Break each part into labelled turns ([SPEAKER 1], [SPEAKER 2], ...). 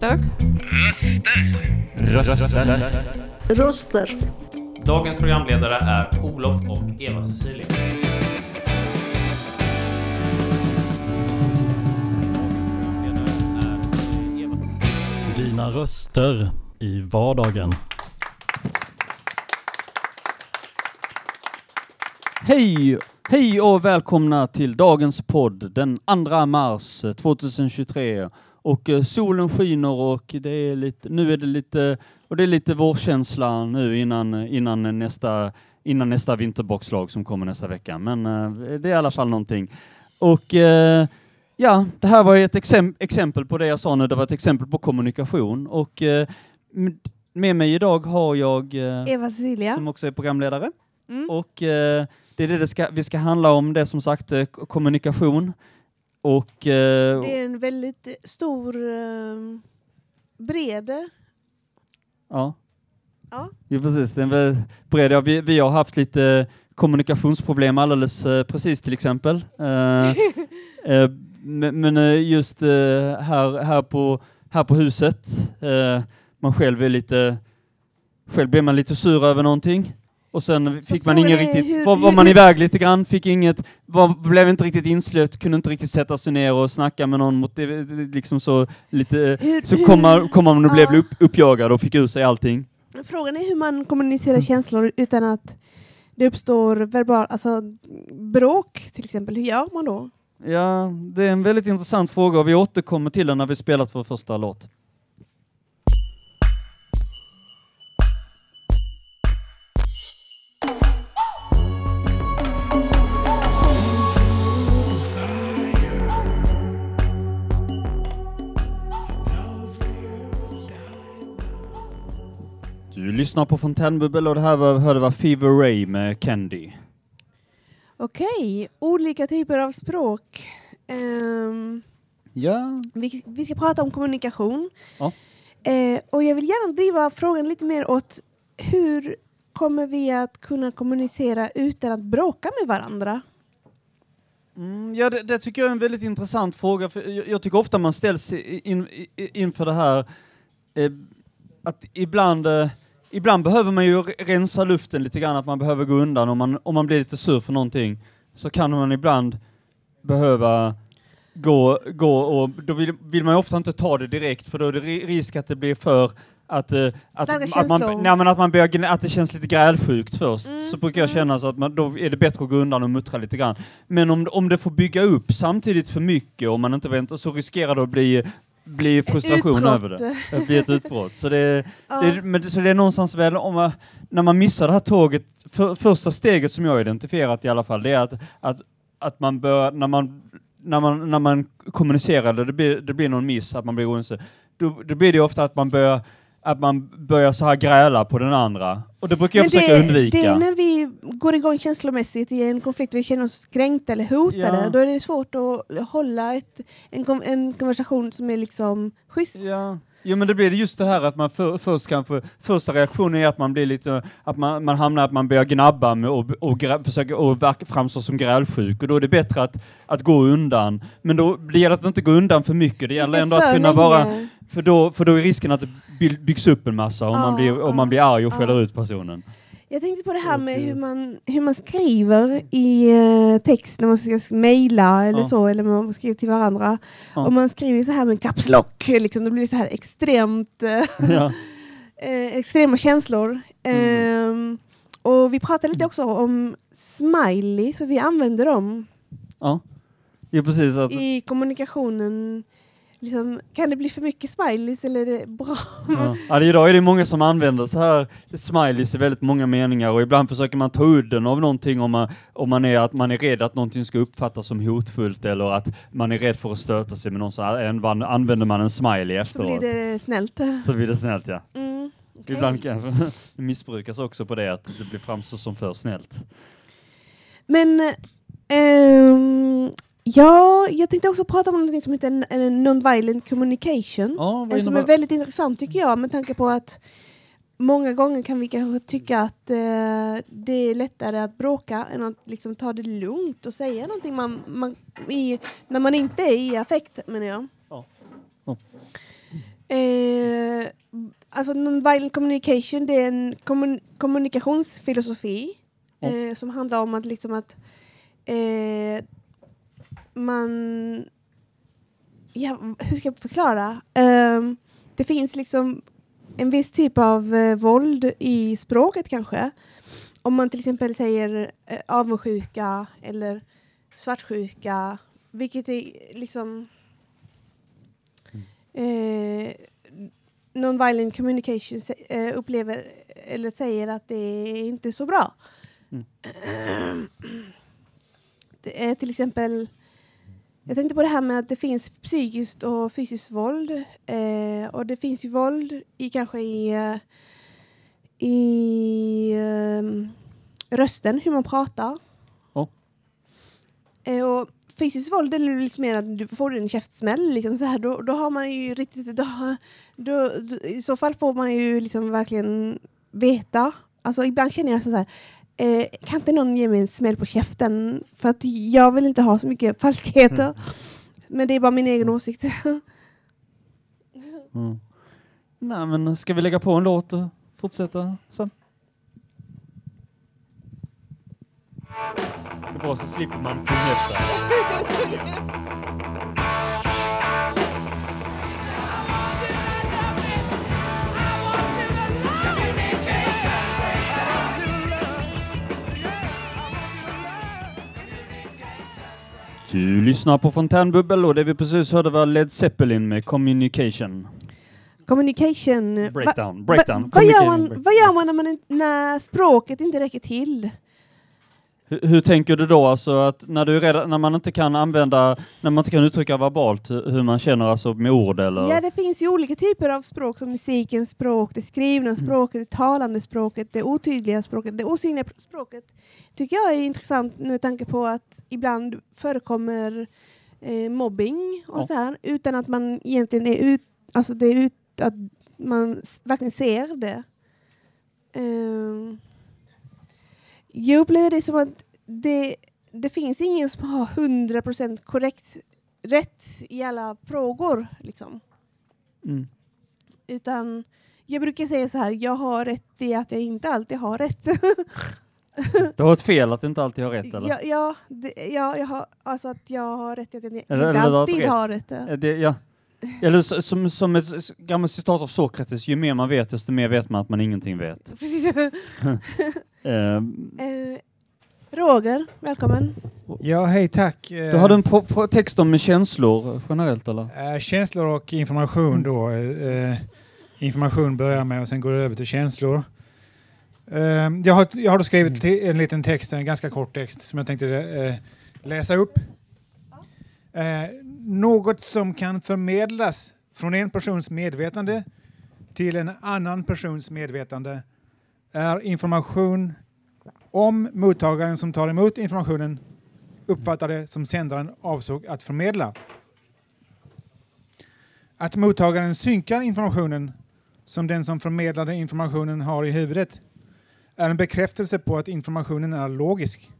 [SPEAKER 1] Röster.
[SPEAKER 2] Röster.
[SPEAKER 3] Röster.
[SPEAKER 4] Röster.
[SPEAKER 2] Dagens programledare är Olof och Eva-Cecilia.
[SPEAKER 1] Dina röster i vardagen.
[SPEAKER 5] Hej! Hej och välkomna till dagens podd den 2 mars eh, 2023. Och eh, solen skiner och det är lite, nu är det lite, och det är lite vårkänsla nu innan, innan nästa, innan nästa vinterboxlag som kommer nästa vecka. Men eh, det är i alla fall någonting. Och eh, ja, det här var ett exemp exempel på det jag sa nu, det var ett exempel på kommunikation. Och med- mig idag har jag
[SPEAKER 3] Eva Cecilia.
[SPEAKER 5] som också är programledare.
[SPEAKER 3] Mm.
[SPEAKER 5] Och det är det det ska, vi ska handla om, det som sagt kommunikation. Och eh,
[SPEAKER 3] Det är en väldigt stor, eh, bred...
[SPEAKER 5] ja.
[SPEAKER 3] Ja.
[SPEAKER 5] ja, precis. Det är en väl bred, ja, vi, vi har haft lite kommunikationsproblem alldeles eh, precis till exempel. Eh, eh, men eh, just eh, här, här, på, här på huset, man själv är lite, själv blir man lite sur över någonting. Och sen
[SPEAKER 3] Så
[SPEAKER 5] fick man ingen riktigt,
[SPEAKER 3] hur-
[SPEAKER 5] var, var
[SPEAKER 3] hur-
[SPEAKER 5] man iväg lite grann, fick inget, var, blev inte riktigt inslöt, kunde inte riktigt sätta sig ner och snacka med någon mot det, det- liksom så lite,
[SPEAKER 3] Hur,
[SPEAKER 5] så kom man, kom man och blev
[SPEAKER 3] Ja.
[SPEAKER 5] upp, uppjagad och fick ur sig allting.
[SPEAKER 3] Frågan är hur man kommunicerar känslor utan att det uppstår verbal, alltså bråk till exempel. Hur gör man då?
[SPEAKER 5] Ja, det är en väldigt intressant fråga och vi återkommer till den när vi spelat vår första låt. Lyssnar på Fontänbubbel och det här var, hörde var Fever Ray med Candy.
[SPEAKER 3] Okej, olika typer av språk. Ehm,
[SPEAKER 5] Ja,
[SPEAKER 3] vi, vi ska prata om kommunikation.
[SPEAKER 5] Ja.
[SPEAKER 3] Eh, och jag vill gärna driva frågan lite mer åt hur kommer vi att kunna kommunicera utan att bråka med varandra?
[SPEAKER 5] Mm, ja, det, det tycker jag är en väldigt intressant fråga. För jag, jag tycker ofta man ställs in, i- inför det här eh, att ibland, eh, ibland behöver man ju re- rensa luften lite grann, att man behöver gå undan om man, om man blir lite sur för någonting. Så kan man ibland behöva gå, gå och då vill, vill man ju ofta inte ta det direkt för då är det ri- risk att det blir för att, eh, att, att, man, nej, men att man börjar, att det känns lite grälsjukt först.
[SPEAKER 3] Mm,
[SPEAKER 5] Så brukar jag känna så att man, då är det bättre att gå undan och muttra lite grann. Men om, om det får bygga upp samtidigt för mycket och man inte väntar så riskerar det att bli, bli frustration
[SPEAKER 3] Utbrott.
[SPEAKER 5] över det. Det blir ett utbrott. Så det,
[SPEAKER 3] Ja.
[SPEAKER 5] det, är- men det, så det är någonstans väl, om man, när man missar det här tåget, för, första steget som jag identifierat i alla fall, det är att, att, att man bör, när man, när man, när man kommunicerar, eller det blir, det blir någon miss, att man blir oense, då, då blir det ofta att man börjar att man börjar så här gräla på den andra. Och det brukar jag
[SPEAKER 3] Men
[SPEAKER 5] försöka
[SPEAKER 3] det,
[SPEAKER 5] undvika.
[SPEAKER 3] det är när vi går igång känslomässigt i en konflikt, vi känner oss kränkta eller hotade,
[SPEAKER 5] Ja.
[SPEAKER 3] då är det svårt att hålla ett, en, en konversation som är liksom schysst.
[SPEAKER 5] Ja. Jo men det blir just det här att man för, först kanske, första reaktionen är att man blir lite, att man, man hamnar att man börjar gnabba med och, och grä, försöka och verka, framstå som grälsjuk och då är det bättre att, att gå undan. Men då det gäller att inte gå undan för mycket, det gäller ändå att kunna vara, för då, för då är risken att det by- byggs upp en massa om,
[SPEAKER 3] Ja,
[SPEAKER 5] man, blir, om man blir arg och
[SPEAKER 3] ja.
[SPEAKER 5] skäller ut personen.
[SPEAKER 3] Jag tänkte på det här med hur man, hur man skriver i eh, text när man ska mejla eller
[SPEAKER 5] Ja.
[SPEAKER 3] så, eller man skriver till varandra.
[SPEAKER 5] Ja.
[SPEAKER 3] Om man skriver så här med caps lock, liksom, då blir det så här extremt eh,
[SPEAKER 5] ja.
[SPEAKER 3] eh, extrema känslor.
[SPEAKER 5] Mm.
[SPEAKER 3] Ehm, och vi pratade lite också om smiley, så vi använder dem
[SPEAKER 5] ja. Ja precis. Att,
[SPEAKER 3] i kommunikationen. Liksom, kan det bli för mycket smileys eller är det bra?
[SPEAKER 5] Ja. Ja, det, idag är det många som använder så här smileys i väldigt många meningar och ibland försöker man ta udden av någonting om man, om man är att man är rädd att någonting ska uppfattas som hotfullt eller att man är rädd för att stöta sig med någon så an- använder man en smiley
[SPEAKER 3] Så
[SPEAKER 5] efteråt.
[SPEAKER 3] blir det snällt.
[SPEAKER 5] Så blir det snällt ja.
[SPEAKER 3] Mm, okej.
[SPEAKER 5] Ibland kan det missbrukas också på det att det blir framstå som för snällt.
[SPEAKER 3] Men ehm, ja, jag tänkte också prata om något som heter eh, non-violent communication.
[SPEAKER 5] Ja,
[SPEAKER 3] eh, som
[SPEAKER 5] innebär-
[SPEAKER 3] är väldigt intressant tycker jag med tanke på att många gånger kan vi kanske tycka att eh, det är lättare att bråka än att liksom ta det lugnt och säga någonting man, man, i, när man inte är i affekt, menar jag.
[SPEAKER 5] Ja. Ja.
[SPEAKER 3] Eh, alltså non-violent communication, det är en kommun kommunikationsfilosofi
[SPEAKER 5] Ja.
[SPEAKER 3] eh, som handlar om att liksom att eh, man... Ja, hur ska jag förklara? Ehm, det finns liksom en viss typ av eh, våld i språket kanske. Om man till exempel säger eh, avundsjuka eller svartsjuka, vilket är liksom eh, non-violent communication eh, upplever eller säger att det är inte så bra.
[SPEAKER 5] Mm.
[SPEAKER 3] Det är till exempel jag tänkte på det här med att det finns psykiskt och fysiskt våld. Eh, och det finns ju våld i kanske i, eh, i ehm, rösten, hur man pratar.
[SPEAKER 5] Ja.
[SPEAKER 3] Eh, och fysiskt våld är ju liksom mer att du får en käftsmäll. Liksom så här, då, då har man ju riktigt... Då, då, I så fall får man ju liksom verkligen veta. Alltså ibland känner jag så här, eh, kan inte någon ge mig en smäll på käften? För att jag vill inte ha så mycket falskheter. Men det är bara min egen åsikt.
[SPEAKER 5] Mm. Nej, men ska vi lägga på en låt och fortsätta sen? Det är bra så slipper man tunghäfta. Du lyssnar på Fontänbubbel och det vi precis hörde var Led Zeppelin med Communication.
[SPEAKER 3] Communication.
[SPEAKER 5] Breakdown.
[SPEAKER 3] Va-
[SPEAKER 5] Breakdown.
[SPEAKER 3] va- vad, gör
[SPEAKER 5] Communication
[SPEAKER 3] man, vad gör man när, man när språket inte räcker till?
[SPEAKER 5] Hur, hur tänker du då, alltså att när, du redan, när man inte kan använda, när man inte kan uttrycka verbalt hur, man känner alltså med ord eller?
[SPEAKER 3] Ja, det finns ju olika typer av språk som musikens språk, det skrivna
[SPEAKER 5] Mm.
[SPEAKER 3] språket, det talande språket, det otydliga språket, det osynliga pr- språket. Tycker jag är intressant med tanke på att ibland förekommer eh, mobbing och
[SPEAKER 5] Ja.
[SPEAKER 3] så här utan att man egentligen är ut, alltså det är ut att man verkligen ser det. Ehm, jag upplever det som att det, det finns ingen som har 100% korrekt rätt i alla frågor. Liksom.
[SPEAKER 5] Mm.
[SPEAKER 3] Utan jag brukar säga så här, jag har rätt i att jag inte alltid har rätt.
[SPEAKER 5] Du har ett fel att inte alltid ha rätt eller?
[SPEAKER 3] ja, ja, det, ja, jag har, alltså att jag har rätt i att jag inte
[SPEAKER 5] Eller- eller du har
[SPEAKER 3] alltid
[SPEAKER 5] rätt.
[SPEAKER 3] har rätt.
[SPEAKER 5] Det, ja. Eller som, som ett gammalt citat av Sokrates, ju mer man vet desto mer vet man att man ingenting vet.
[SPEAKER 3] Precis.
[SPEAKER 5] Eh,
[SPEAKER 3] Eh, Roger, välkommen.
[SPEAKER 6] Ja, hej tack. Eh,
[SPEAKER 5] du hade en text om känslor generellt eller?
[SPEAKER 6] eh, känslor och information då. Eh, information börjar med och sen går det över till känslor. Eh, jag, har, jag har då skrivit te- en liten text, en ganska kort text som jag tänkte eh, läsa upp. Eh, något som kan förmedlas från en persons medvetande till en annan persons medvetande är information om mottagaren som tar emot informationen uppfattar det som sändaren avsåg att förmedla. Att mottagaren synkar informationen som den som förmedlade informationen har i huvudet är en bekräftelse på att informationen är logisk.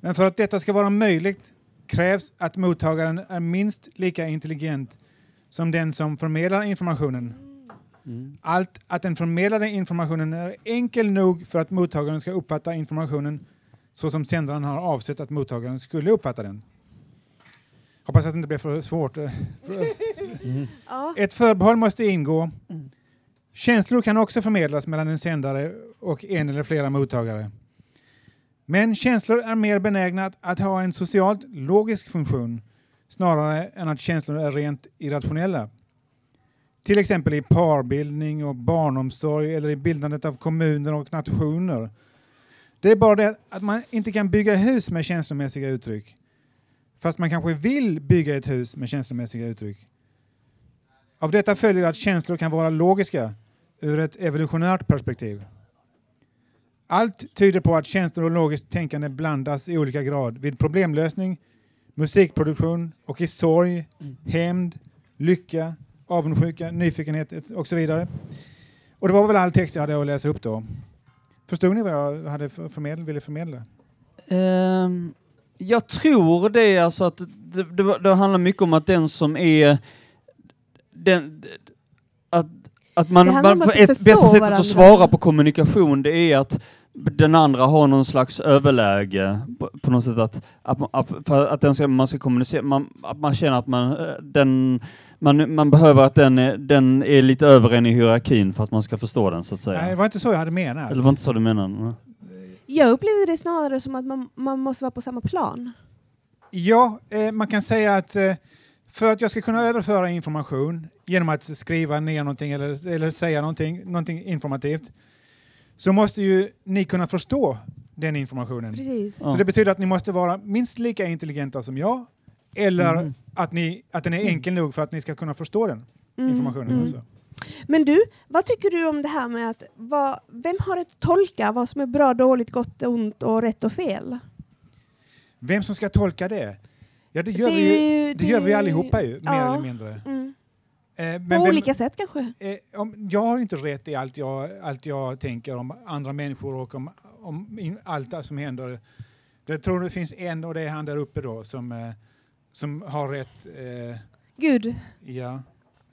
[SPEAKER 6] Men för att detta ska vara möjligt krävs att mottagaren är minst lika intelligent som den som förmedlar informationen.
[SPEAKER 5] Mm.
[SPEAKER 6] Allt att den förmedlade informationen är enkel nog för att mottagaren ska uppfatta informationen så som sändaren har avsett att mottagaren skulle uppfatta den. Hoppas att det inte blir för svårt. eh,
[SPEAKER 5] Mm.
[SPEAKER 6] Ett förbehåll måste ingå. Känslor kan också förmedlas mellan en sändare och en eller flera mottagare. Men känslor är mer benägna att, att ha en socialt logisk funktion snarare än att känslor är rent irrationella. Till exempel i parbildning och barnomsorg eller i bildandet av kommuner och nationer. Det är bara det att man inte kan bygga hus med känslomässiga uttryck. Fast man kanske vill bygga ett hus med känslomässiga uttryck. Av detta följer att känslor kan vara logiska ur ett evolutionärt perspektiv. Allt tyder på att känslor och logiskt tänkande blandas i olika grad vid problemlösning, musikproduktion och i sorg, hämnd, lycka, avundsjuka, nyfikenhet och så vidare. Och det var väl all text jag hade att läsa upp då. Förstod ni vad jag hade för- förmedla, ville förmedla?
[SPEAKER 5] Ehm, jag tror det, alltså att det, det, det handlar mycket om att den som är den, att, att man, man
[SPEAKER 3] att
[SPEAKER 5] ett bästa sättet
[SPEAKER 3] varandra.
[SPEAKER 5] att svara på kommunikation det är att den andra har någon slags överläge på, på något sätt att, att, man- att, att den ska, man ska kommunicera, man, att man känner att man, eh, den, man, man behöver att den är, den är lite över en i hierarkin för att man ska förstå den så att säga.
[SPEAKER 6] Nej, det var inte så jag hade menat.
[SPEAKER 5] Eller var inte så du menade?
[SPEAKER 3] Jag upplevde det snarare som att man, man måste vara på samma plan.
[SPEAKER 6] Ja, eh, man kan säga att eh, för att jag ska kunna överföra information genom att skriva ner någonting eller, eller säga någonting, någonting informativt så måste ju ni kunna förstå den informationen.
[SPEAKER 3] Precis.
[SPEAKER 5] Ja.
[SPEAKER 6] Så det betyder att ni måste vara minst lika intelligenta som jag eller
[SPEAKER 5] Mhm.
[SPEAKER 6] att, ni, att den är enkel nog för att ni ska kunna förstå den
[SPEAKER 3] Mm,
[SPEAKER 6] informationen.
[SPEAKER 3] mm.
[SPEAKER 6] Alltså.
[SPEAKER 3] Men du, vad tycker du om det här med att vad, vem har att tolka vad som är bra, dåligt, gott, ont och rätt och fel?
[SPEAKER 6] Vem som ska tolka det? Ja, det gör,
[SPEAKER 3] Det
[SPEAKER 6] vi, ju, det gör vi allihopa ju, mer
[SPEAKER 3] ja.
[SPEAKER 6] eller mindre.
[SPEAKER 3] Mm.
[SPEAKER 6] Eh,
[SPEAKER 3] På
[SPEAKER 6] vem-
[SPEAKER 3] olika sätt kanske?
[SPEAKER 6] Eh, om, jag har inte rätt i allt jag, allt jag tänker om andra människor och om, om in, allt som händer. Jag tror det finns en och det är han där uppe då som, eh, som har rätt. Eh,
[SPEAKER 3] Gud,
[SPEAKER 6] ja.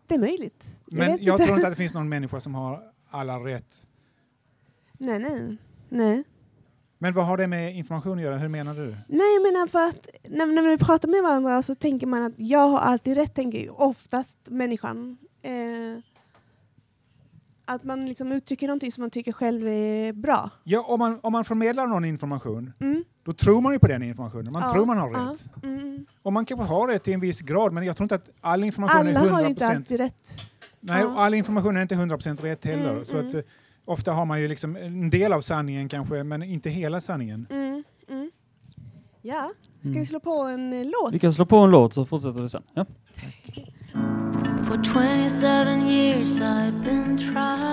[SPEAKER 3] det är möjligt. Jag
[SPEAKER 6] Men jag
[SPEAKER 3] inte.
[SPEAKER 6] tror inte att det finns någon människa som har alla rätt.
[SPEAKER 3] Nej, nej. nej.
[SPEAKER 6] Men vad har det med information att göra? Hur menar du?
[SPEAKER 3] Nej, jag menar för att när, när vi pratar med varandra så tänker man att jag har alltid rätt, tänker oftast människan. Eh, att man liksom uttrycker någonting som man tycker själv är bra.
[SPEAKER 6] Ja, om, man, om man förmedlar någon information,
[SPEAKER 3] Mm.
[SPEAKER 6] Då tror man ju på den informationen. Man
[SPEAKER 3] Ja,
[SPEAKER 6] tror man har
[SPEAKER 3] ja,
[SPEAKER 6] rätt.
[SPEAKER 3] mm.
[SPEAKER 6] Och man kanske har rätt till en viss grad, men jag tror inte att all information
[SPEAKER 3] Alla
[SPEAKER 6] är
[SPEAKER 3] har
[SPEAKER 6] 100%.
[SPEAKER 3] ju inte alltid rätt.
[SPEAKER 6] Nej,
[SPEAKER 3] Ja.
[SPEAKER 6] all information är inte 100% rätt heller.
[SPEAKER 3] Mm,
[SPEAKER 6] så
[SPEAKER 3] mm.
[SPEAKER 6] att, eh, ofta har man ju liksom en del av sanningen kanske, men inte hela sanningen.
[SPEAKER 3] Mm. Mm. Ja, ska
[SPEAKER 5] Mm.
[SPEAKER 3] vi slå på en eh, låt?
[SPEAKER 5] Vi kan slå på en låt så fortsätter vi sen. Ja.
[SPEAKER 7] For 27 years I've been trying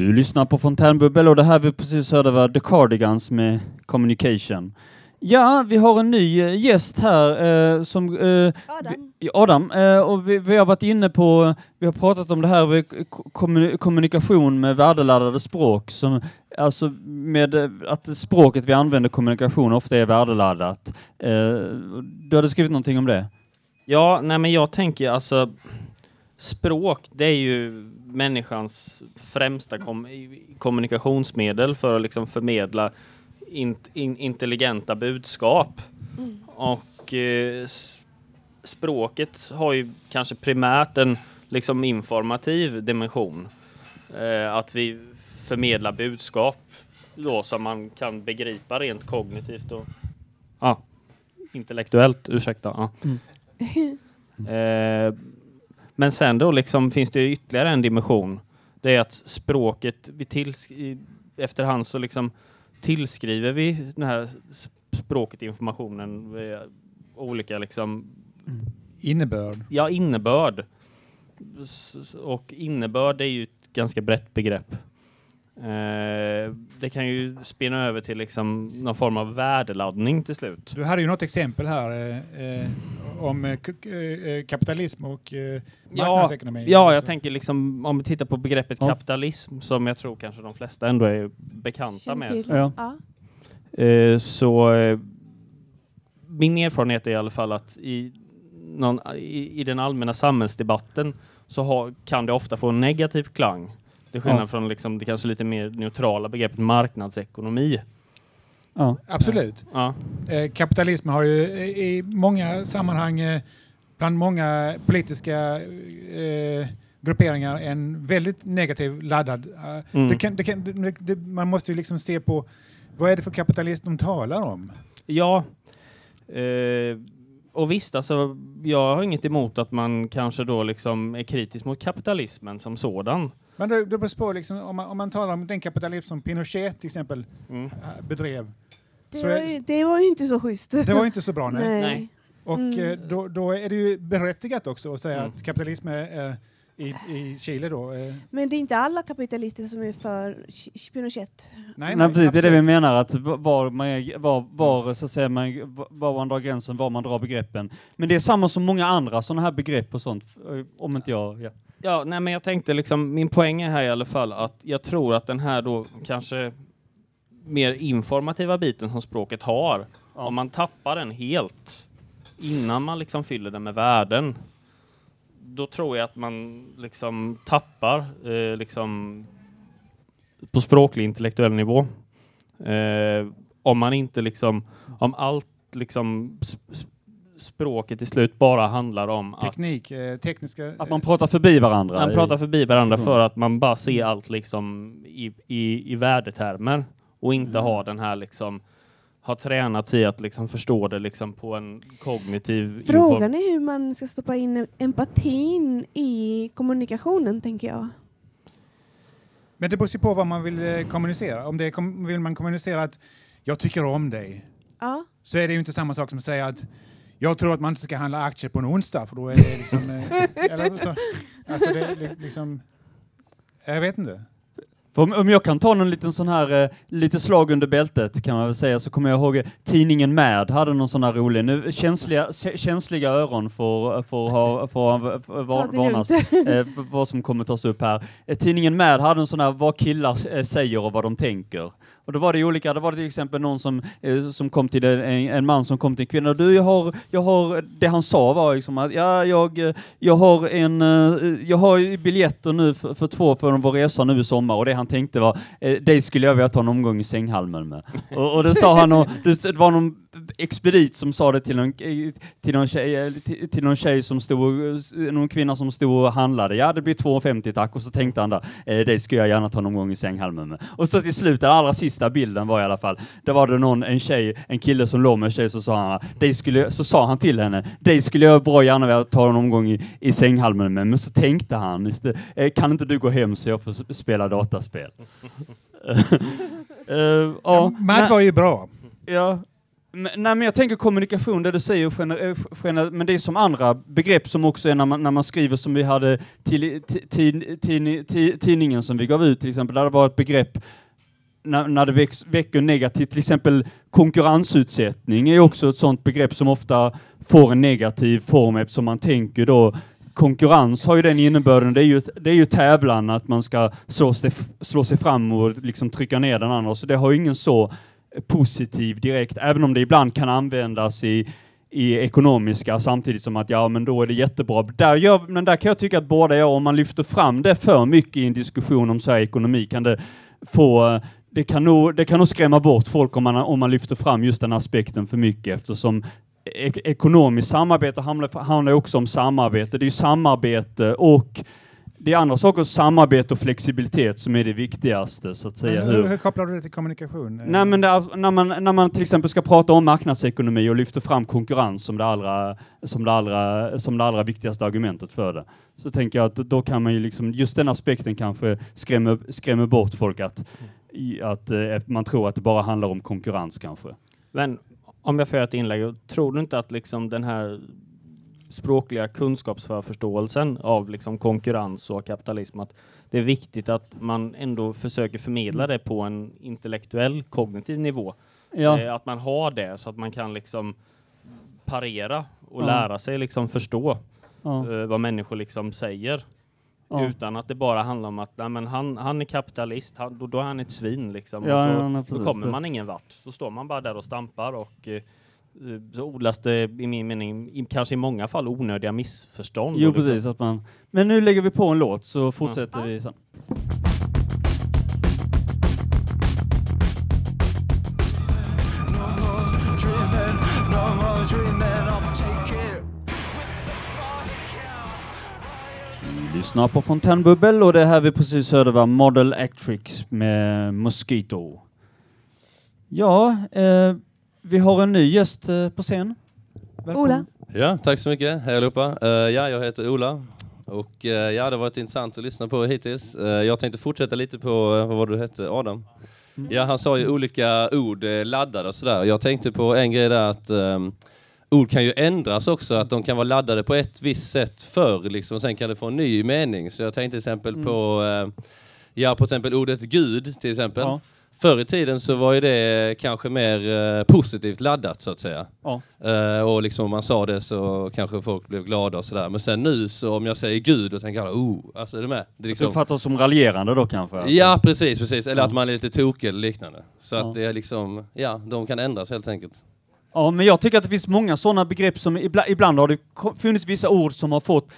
[SPEAKER 5] Du lyssnar på Fontänbubbel och det här vi precis hörde var The Cardigans med Communication. Ja, vi har en ny eh, gäst här eh, som eh,
[SPEAKER 3] Adam?
[SPEAKER 5] vi, Adam, eh, och vi, vi har varit inne på, vi har pratat om det här med ko- kommu- kommunikation med värdeladdade språk, som, alltså med eh, att språket vi använder kommunikation ofta är värdeladdat. Eh, du hade skrivit någonting om det?
[SPEAKER 2] Ja, nej men jag tänker alltså språk, det är ju människans främsta kom kommunikationsmedel för att liksom förmedla int in intelligenta budskap.
[SPEAKER 3] Mm.
[SPEAKER 2] Och eh, språket har ju kanske primärt en liksom informativ dimension. Eh, att vi förmedlar budskap då som man kan begripa rent kognitivt och ja, intellektuellt, ursäkta. Ja. Eh, men sen då liksom finns det ytterligare en dimension. Det är att språket, vi tills, i, efterhand så liksom tillskriver vi den här språket informationen olika liksom,
[SPEAKER 6] Innebörd.
[SPEAKER 2] ja innebörd. S- Och innebörd är ju ett ganska brett begrepp. Eh, det kan ju spinna över till liksom någon form av värdeladdning till slut.
[SPEAKER 6] Du hade ju något exempel här eh, eh, om eh, kapitalism och eh,
[SPEAKER 2] Ja,
[SPEAKER 6] marknadsekonomi.
[SPEAKER 2] Ja, jag tänker liksom om vi tittar på begreppet
[SPEAKER 5] Ja.
[SPEAKER 2] kapitalism som jag tror kanske de flesta ändå är bekanta med.
[SPEAKER 5] Ja.
[SPEAKER 3] Ja.
[SPEAKER 2] Eh, så eh, min erfarenhet är i alla fall att i, någon, i, i den allmänna samhällsdebatten så har, kan det ofta få en negativ klang. Det skillnad
[SPEAKER 5] Ja.
[SPEAKER 2] från liksom det kanske lite mer neutrala begreppet marknadsekonomi.
[SPEAKER 5] Ja.
[SPEAKER 6] Absolut.
[SPEAKER 2] Ja,
[SPEAKER 6] Eh, kapitalism har ju eh, i många sammanhang, eh, bland många politiska eh, grupperingar, en väldigt negativ laddad. eh,
[SPEAKER 2] Mm.
[SPEAKER 6] det kan, det kan, det, det, man måste ju liksom se på vad är det för kapitalism de talar om?
[SPEAKER 2] ja eh, och visst, alltså, jag har inget emot att man kanske då liksom är kritisk mot kapitalismen som sådan.
[SPEAKER 6] Men det, det beror på, liksom, om, man, om man talar om den kapitalism som Pinochet till exempel
[SPEAKER 2] Mm.
[SPEAKER 6] eh, bedrev.
[SPEAKER 3] Det, var ju, det var ju inte så schysst.
[SPEAKER 6] Det var ju inte så bra. Nej.
[SPEAKER 3] Nej.
[SPEAKER 2] Nej.
[SPEAKER 6] Och
[SPEAKER 3] Mm.
[SPEAKER 6] eh, då, då är det ju berättigat också att säga
[SPEAKER 2] Mm.
[SPEAKER 6] att kapitalism är, är i, i Chile då. Eh,
[SPEAKER 3] Men det är inte alla kapitalister som är för Ch- Pinochet.
[SPEAKER 6] nej,
[SPEAKER 5] Nej, precis, det är det vi menar, att var, man, var, var, så att säga, man, var man drar gränsen, var man drar begreppen. Men det är samma som många andra sådana här begrepp och sånt, om inte jag... Ja.
[SPEAKER 2] Ja, nej men jag tänkte liksom, min poäng är här i alla fall att jag tror att den här då kanske mer informativa biten som språket har,
[SPEAKER 5] Ja.
[SPEAKER 2] om man tappar den helt innan man liksom fyller den med värden, då tror jag att man liksom tappar eh, liksom på språklig intellektuell nivå. Eh, om man inte liksom, om allt liksom språket till slut bara handlar om att
[SPEAKER 6] Teknik, eh, tekniska...
[SPEAKER 5] Att man pratar förbi varandra.
[SPEAKER 2] man
[SPEAKER 5] i-
[SPEAKER 2] pratar förbi varandra för att man bara ser allt liksom i, i, i värdetermer och inte
[SPEAKER 5] Mm.
[SPEAKER 2] har den här liksom har tränat i att liksom förstå det liksom på en kognitiv
[SPEAKER 3] Frågan är hur man ska stoppa in empatin i kommunikationen, tänker jag.
[SPEAKER 6] Men det beror ju på vad man vill eh, kommunicera. Om det är, kom, vill man kommunicera att jag tycker om dig,
[SPEAKER 3] Ja.
[SPEAKER 6] så är det ju inte samma sak som att säga att jag tror att man inte ska handla aktier på en onsdag, för då är det liksom... Eh, eller så, alltså det är liksom... Jag vet inte.
[SPEAKER 5] För om, om jag kan ta någon liten sån här, eh, lite slag under bältet kan man väl säga, så kommer jag ihåg eh, tidningen Mad hade någon sån här rolig, nu känsliga, kä- känsliga öron får, får, ha, får, var, varnas eh, för vad som kommer tas upp här. Eh, tidningen Mad hade en sån här, vad killar eh, säger och vad de tänker. Och då var det olika, då var det till exempel någon som, eh, som kom till en, en man som kom till en kvinna, du jag har, jag har, det han sa var liksom att ja, jag, eh, jag har en, eh, jag har biljetter nu för, för två för vår resa nu i sommar och det han tänkte var, eh, dig skulle jag vilja ta en omgång i sänghalmen med. Och, och det sa han, och det, det var någon expedit som sa det till någon, eh, till någon, tjej, eh, till, till någon tjej som stod, eh, någon kvinna som stod och handlade, ja det blir 2,50 tack, och så tänkte han där, eh, dig skulle jag gärna ta någon gång i sänghalmen med. Och så till slut, den allra sista bilden var i alla fall, där var det någon, en tjej, en kille som låg med en tjej, så sa han, skulle, så sa han till henne, dig skulle jag bra gärna vilja ta en omgång i, i sänghalmen med, men så tänkte han, det, kan inte du gå hem så jag får spela dataspel? Eh, ja,
[SPEAKER 6] Ja, Mad var ju bra.
[SPEAKER 5] Ja. Men, nej, men jag tänker kommunikation, det du säger, gener, gener, men det är som andra begrepp som också är när man, när man skriver som vi hade till, ti- ti- tidni- tidningen som vi gav ut till exempel, där det var ett begrepp när, när det väx, väcker negativt, till exempel konkurrensutsättning är också ett sådant begrepp som ofta får en negativ form eftersom man tänker då konkurrens har ju den innebörden, det är ju, det är ju tävlan, att man ska slå sig, slå sig fram och liksom trycka ner den andra, så det har ju ingen så positiv direkt, även om det ibland kan användas i, i ekonomiska samtidigt som att ja, men då är det jättebra. Där gör, men där kan jag tycka att båda gör, om man lyfter fram det för mycket i en diskussion om så här ekonomi kan det få det kan, nog, det kan nog skrämma bort folk om man, om man lyfter fram just den aspekten för mycket eftersom ek ekonomiskt samarbete handlar, handlar ju också om samarbete. Det är ju samarbete och det är andra saker, samarbete och flexibilitet som är det viktigaste så att säga.
[SPEAKER 6] Hur,
[SPEAKER 5] Hur,
[SPEAKER 6] hur kopplar du det till kommunikation?
[SPEAKER 5] Nej, men det är, när, man, när man till exempel ska prata om marknadsekonomi och lyfter fram konkurrens som det allra, som det allra, som det allra viktigaste argumentet för det, så tänker jag att då kan man ju liksom, just den aspekten kanske skrämmer, skrämmer bort folk att, att eh, man tror att det bara handlar om konkurrens kanske.
[SPEAKER 2] Men om jag får göra ett inlägg, tror du inte att liksom den här språkliga kunskapsförståelsen av liksom konkurrens och kapitalism, att det är viktigt att man ändå försöker förmedla det på en intellektuell, kognitiv nivå.
[SPEAKER 5] Ja,
[SPEAKER 2] Eh, att man har det så att man kan liksom parera och
[SPEAKER 5] Ja.
[SPEAKER 2] lära sig liksom förstå
[SPEAKER 5] ja,
[SPEAKER 2] eh, vad människor liksom säger. Utan att det bara handlar om att nej, men han, han är kapitalist, han, då, då är han ett svin. Liksom. Så, då kommer man ingen vart. Så står man bara där och stampar och eh, så odlas det i min mening, i, kanske i många fall, onödiga missförstånd.
[SPEAKER 5] Jo,
[SPEAKER 2] liksom-
[SPEAKER 5] precis. Att man, men nu lägger vi på en låt så fortsätter vi sen. Vi lyssnar på Fontänbubbel och det här vi precis hörde var Model Actrix med Mosquito. Ja, eh, vi har en ny gäst eh, på scen. Välkommen.
[SPEAKER 3] Ola.
[SPEAKER 8] Ja, tack så mycket. Hej allihopa. Uh, ja, jag heter Ola. Och eh, ja, det har varit intressant att lyssna på hittills. Eh, jag tänkte fortsätta lite på, uh, vad var det du hette, Adam? Ja, han sa ju olika ord, laddade och sådär. Jag tänkte på en grej där att ehm, ord kan ju ändras också, att de kan vara laddade på ett visst sätt förr, liksom, och sen kan det få en ny mening. Så jag tänkte till exempel
[SPEAKER 5] Mm.
[SPEAKER 8] på, ja, på exempel ordet Gud, till exempel.
[SPEAKER 5] Ja.
[SPEAKER 8] Förr i tiden så var ju det kanske mer eh, positivt laddat, så att säga.
[SPEAKER 5] Ja.
[SPEAKER 8] Eh, och liksom om man sa det så kanske folk blev glada och sådär. Men sen nu så om jag säger Gud, då tänker alla, oh, alltså är du med? Det är
[SPEAKER 5] Det
[SPEAKER 8] liksom,
[SPEAKER 5] uppfattas som raljerande då kanske? alltså.
[SPEAKER 8] Ja, precis, precis. Eller
[SPEAKER 5] Ja.
[SPEAKER 8] att man är lite tokig eller liknande. Så
[SPEAKER 5] Ja.
[SPEAKER 8] att det är liksom, ja, de kan ändras helt enkelt.
[SPEAKER 5] Ja, men jag tycker att det finns många sådana begrepp som ibland, ibland har det funnits vissa ord som har fått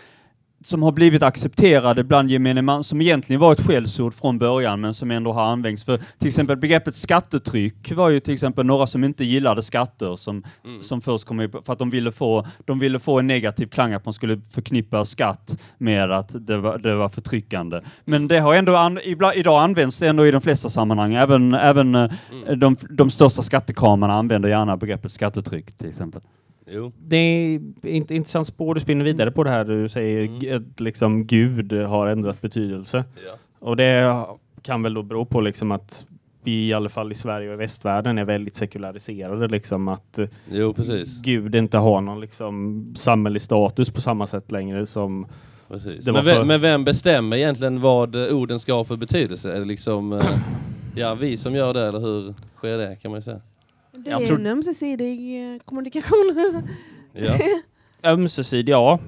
[SPEAKER 5] som har blivit accepterade bland gemene man, som egentligen var ett skällsord från början, men som ändå har använts. För till exempel begreppet skattetryck var ju till exempel några som inte gillade skatter som,
[SPEAKER 8] Mm.
[SPEAKER 5] som först kom upp för att de ville, få, de ville få en negativ klang, att man skulle förknippa skatt med att det var, det var förtryckande. Men det har ändå, an, ibland, idag används det ändå i de flesta sammanhang. Även, även eh,
[SPEAKER 8] Mm.
[SPEAKER 5] de, de största skattekramarna använder gärna begreppet skattetryck till exempel.
[SPEAKER 8] Jo.
[SPEAKER 2] Det är ett intressant spår du spinner vidare på det här. Du säger
[SPEAKER 8] Mm.
[SPEAKER 2] att liksom Gud har ändrat betydelse.
[SPEAKER 8] Ja.
[SPEAKER 2] Och det kan väl då bero på liksom att vi i alla fall i Sverige och i västvärlden är väldigt sekulariserade. Liksom att eh,
[SPEAKER 8] jo.
[SPEAKER 2] Gud inte har någon liksom samhällelig status på samma sätt längre som
[SPEAKER 8] Men, vem, men vem bestämmer egentligen vad orden ska ha för betydelse? Är det liksom, eh, ja, vi som gör det, eller hur sker det, kan man ju säga?
[SPEAKER 3] Det
[SPEAKER 5] Jag
[SPEAKER 3] är
[SPEAKER 5] tror-
[SPEAKER 3] en ömsesidig eh, kommunikation.
[SPEAKER 8] Ja.
[SPEAKER 2] ömsesidig, ja.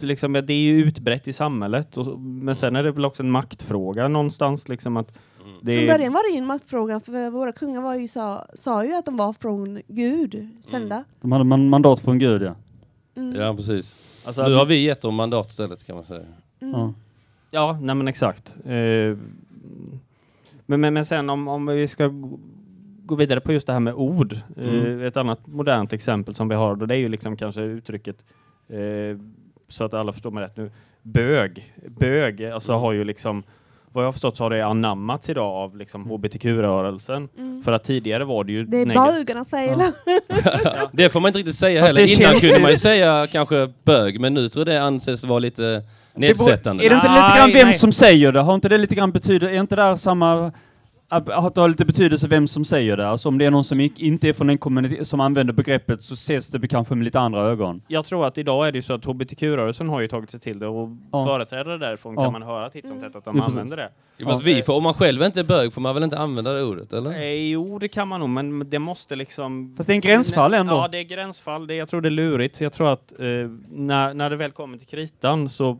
[SPEAKER 2] Liksom, det är ju utbrett i samhället. Och, men sen är det väl också en maktfråga någonstans. Liksom att det
[SPEAKER 3] Från början var det ju en maktfråga, för våra kungar var ju sa, sa ju att de var från Gud, sända.
[SPEAKER 5] De hade man mandat från Gud, ja.
[SPEAKER 3] Mm.
[SPEAKER 8] ja, precis.
[SPEAKER 2] Alltså,
[SPEAKER 8] Nu har vi gett dem mandat istället, kan man säga.
[SPEAKER 3] Mm.
[SPEAKER 5] ja.
[SPEAKER 2] Ja, nej men exakt. Eh, men, men, men sen om, om vi ska gå- gå vidare på just det här med ord. Eh,
[SPEAKER 5] Mm.
[SPEAKER 2] ett annat modernt exempel som vi har, och det är ju liksom kanske uttrycket, eh, så att alla förstår mig rätt nu, bög. Bög, alltså har ju liksom, vad jag har förstått så har det anammats idag av liksom hbtq-rörelsen.
[SPEAKER 3] Mm.
[SPEAKER 2] För att tidigare var det ju
[SPEAKER 3] Det är bögarnas fel.
[SPEAKER 2] Ja.
[SPEAKER 8] Det får man inte riktigt säga
[SPEAKER 5] Fast
[SPEAKER 8] heller. Innan
[SPEAKER 5] känns
[SPEAKER 8] kunde
[SPEAKER 5] ju-
[SPEAKER 8] man ju säga kanske bög, men nu tror jag det anses vara lite nedsättande.
[SPEAKER 5] Är det inte lite grann vem
[SPEAKER 2] nej.
[SPEAKER 5] som säger det? Har inte det lite grann betyder, är inte där samma, att det har lite betydelse vem som säger det? Alltså om det är någon som inte är från den community som använder begreppet så ses det kanske med lite andra ögon.
[SPEAKER 2] Jag tror att idag är det så att hbtq-rörelsen har ju tagit sig till det och
[SPEAKER 5] Ja.
[SPEAKER 2] företrädare därifrån
[SPEAKER 5] Ja.
[SPEAKER 2] kan man höra titt som tätt att de
[SPEAKER 5] Ja, precis.
[SPEAKER 2] använder det.
[SPEAKER 8] Ja, Fast vi får, om man själv inte är bög får man väl inte använda det ordet, eller?
[SPEAKER 2] Eh, jo, det kan man nog, men det måste liksom...
[SPEAKER 5] Fast det är en gränsfall ändå.
[SPEAKER 2] Ja, det är gränsfall. Det, jag tror det är lurigt. Jag tror att eh, när, när det väl kommer till kritan så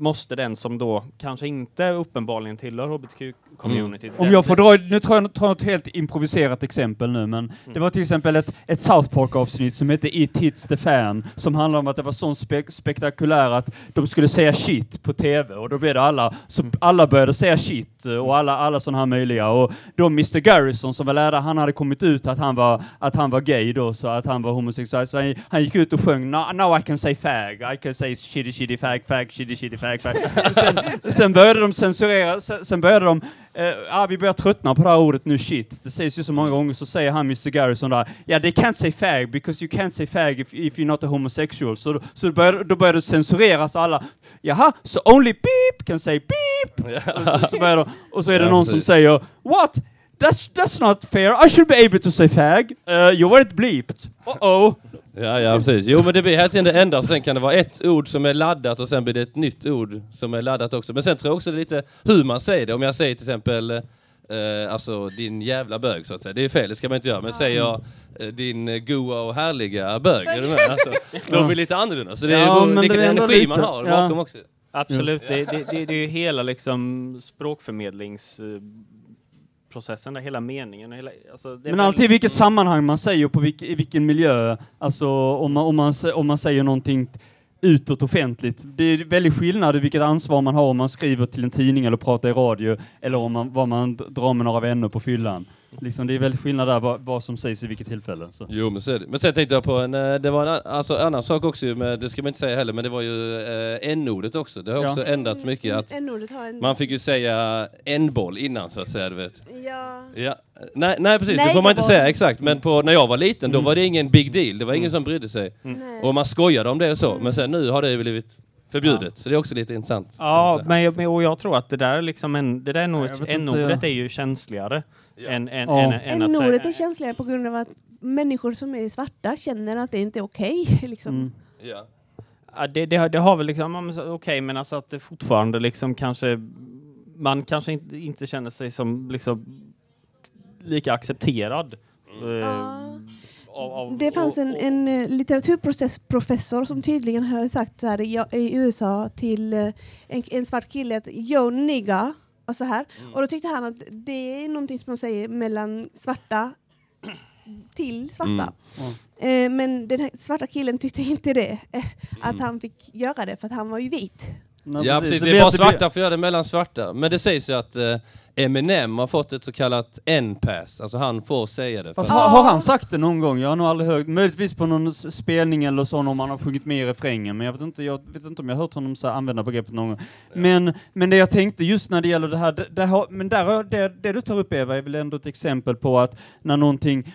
[SPEAKER 2] måste den som då kanske inte uppenbarligen tillhör hbtq-communityt...
[SPEAKER 5] Om jag får dra, nu tror jag tar ett helt improviserat exempel nu, men det var till exempel ett, ett South Park-avsnitt som hette It Hits the Fan, som handlar om att det var så spe spektakulär att de skulle säga shit på TV, och då blev det alla, så alla började säga shit, och alla, alla sådana här möjliga, och då Mr Garrison som var lärare, han hade kommit ut att han var, att han var gay då, så att han var homosexuell, så han, han gick ut och sjöng now I can say fag, I can say shitty shitty fag, fag, shitty shitty fag, fag. sen, sen började de censurera, sen, sen började de Eh, ah, vi börjar tröttna på det här ordet nu, shit. Det sägs ju så många gånger, så säger han Mr Garrison där, ja, yeah, they can't say fag because you can't say fag if, if you're not a homosexual. Så, då- så börjar, då börjar det censureras alla. Jaha, so only beep can say beep! och, så, så börjar de, och så är det
[SPEAKER 8] Ja,
[SPEAKER 5] någon som
[SPEAKER 8] precis.
[SPEAKER 5] säger, what? That's, that's not fair, I should be able to say fag. Uh, you weren't bleeped. Uh-oh.
[SPEAKER 8] Ja, ja, precis. Jo, men det blir hela tiden det enda, och sen kan det vara ett ord som är laddat och sen blir det ett nytt ord som är laddat också. Men sen tror jag också det är lite hur man säger det. Om jag säger till exempel eh, alltså din jävla bög så att säga. Det är fel, det ska man inte göra. Men säger jag eh, din goa och härliga bög, är du med? Alltså, då blir det lite annorlunda. Så det är
[SPEAKER 5] Ja,
[SPEAKER 8] vilken
[SPEAKER 5] det är
[SPEAKER 8] energi
[SPEAKER 5] lite-
[SPEAKER 8] man har
[SPEAKER 5] ja.
[SPEAKER 8] bakom också.
[SPEAKER 2] Absolut, det, det, det, det är ju hela liksom språkförmedlings... processen, där, hela meningen. Hela, alltså,
[SPEAKER 5] Men alltid i vilket sammanhang man säger och på vilk, i vilken miljö. Alltså om man, om, man, om man säger någonting utåt offentligt. Det är väldigt skillnad i vilket ansvar man har om man skriver till en tidning eller pratar i radio eller om man, vad man drar med några vänner på fyllan. Liksom, det är väldigt skillnad där vad, vad som sägs i vilket tillfälle. Så.
[SPEAKER 8] Jo, men, så men sen tänkte jag på en, eh, det var en alltså, annan sak också, ju med, det ska man inte säga heller, men det var ju eh, n-ordet också. Det har
[SPEAKER 5] Ja.
[SPEAKER 8] också ändrats mycket. Att
[SPEAKER 3] har en...
[SPEAKER 8] man fick ju säga en-boll innan så att säga, du vet.
[SPEAKER 3] Ja.
[SPEAKER 8] Ja. Nej, nej precis, det får man inte säga exakt. Men på, när jag var liten,
[SPEAKER 5] Mm.
[SPEAKER 8] då var det ingen big deal. Det var ingen som brydde sig.
[SPEAKER 3] Nej.
[SPEAKER 8] Och man skojade om det och så. Men sen nu har det ju blivit förbjudet. Så det är också lite intressant.
[SPEAKER 2] Ja, men jag, och jag tror att det där är liksom en, det där är nog n-ordet är ju känsligare än, än,
[SPEAKER 5] Ja.
[SPEAKER 2] än, än att
[SPEAKER 3] N-ordet är känsligare på grund av att människor som är svarta känner att det inte är okej. liksom.
[SPEAKER 5] Mm.
[SPEAKER 8] Ja.
[SPEAKER 2] Ja, det, det, har- det har väl liksom, ja, men så- okej, men alltså att det fortfarande liksom kanske, man kanske inte, inte känner sig som liksom lika accepterad. eh,
[SPEAKER 3] Ja.
[SPEAKER 2] av, av,
[SPEAKER 3] Det fanns en,
[SPEAKER 2] och- och-
[SPEAKER 3] en eh, litteraturprofessor som tydligen hade sagt så här i, i USA till eh, en, en svart kille att yo nigga och så här.
[SPEAKER 2] Mm.
[SPEAKER 3] Och då tyckte han att det är någonting som man säger mellan svarta till svarta.
[SPEAKER 8] Mm.
[SPEAKER 3] Eh, men den svarta killen tyckte inte det, eh, att
[SPEAKER 8] Mm.
[SPEAKER 3] han fick göra det för att han var ju vit.
[SPEAKER 5] Nej,
[SPEAKER 8] Ja precis, det
[SPEAKER 5] blir
[SPEAKER 8] bara
[SPEAKER 5] det blir-
[SPEAKER 8] svarta får göra det mellan svarta. Men det sägs ju att eh, Eminem har fått ett så kallat N-pass, alltså han får säga det.
[SPEAKER 5] Fast har, har han sagt det någon gång? Jag har nog aldrig hört, möjligtvis på någon spelning eller så om han har sjungit med i refrängen, men jag vet inte, jag vet inte om jag har hört honom så använda begreppet någon gång. Men, men det jag tänkte just när det gäller det här, det, det, har, men där, det, det du tar upp Eva är väl ändå ett exempel på att när någonting,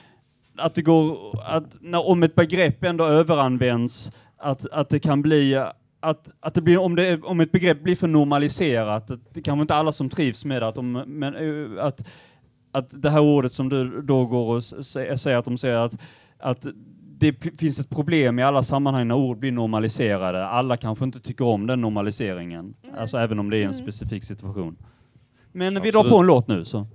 [SPEAKER 5] att det går, att när, om ett begrepp ändå överanvänds, att, att det kan bli att, att det blir, om, det, om ett begrepp blir för normaliserat, att det kanske inte alla som trivs med det, att, de, men, eh, att, att det här ordet som du då går och säger att de säger att, att det finns ett problem i alla sammanhang när ord blir normaliserade. Alla kanske inte tycker om den normaliseringen, alltså även om det är en
[SPEAKER 3] Mm.
[SPEAKER 5] specifik situation. Men vi
[SPEAKER 8] Absolut.
[SPEAKER 5] drar på en låt nu så.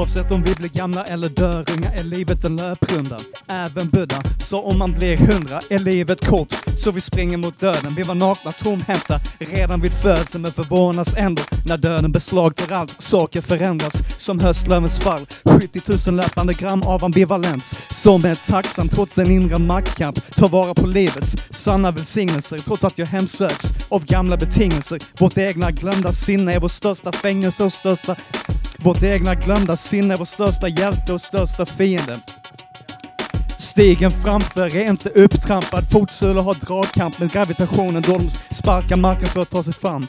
[SPEAKER 9] Oavsett om vi blir gamla eller dör unga är livet en löprunda. Även Buddha sa om man blir hundra är livet kort. Så vi springer mot döden. Vi var nakna, tomhänta redan vid födseln men förvånas ändå när döden beslagtar allt. Saker förändras som höstlövens fall. 70 000 löpande gram av ambivalens. Som är tacksam trots en inre maktkamp. Ta vara på livets sanna välsignelser trots att jag hemsöks av gamla betingelser. Vårt egna glömda sinne är vår största fängelse och största vårt egna glömda sinne är vår största hjälte och största fiende. Stigen framför är inte upptrampad, fotsulor har dragkamp med gravitationen då de sparkar marken för att ta sig fram.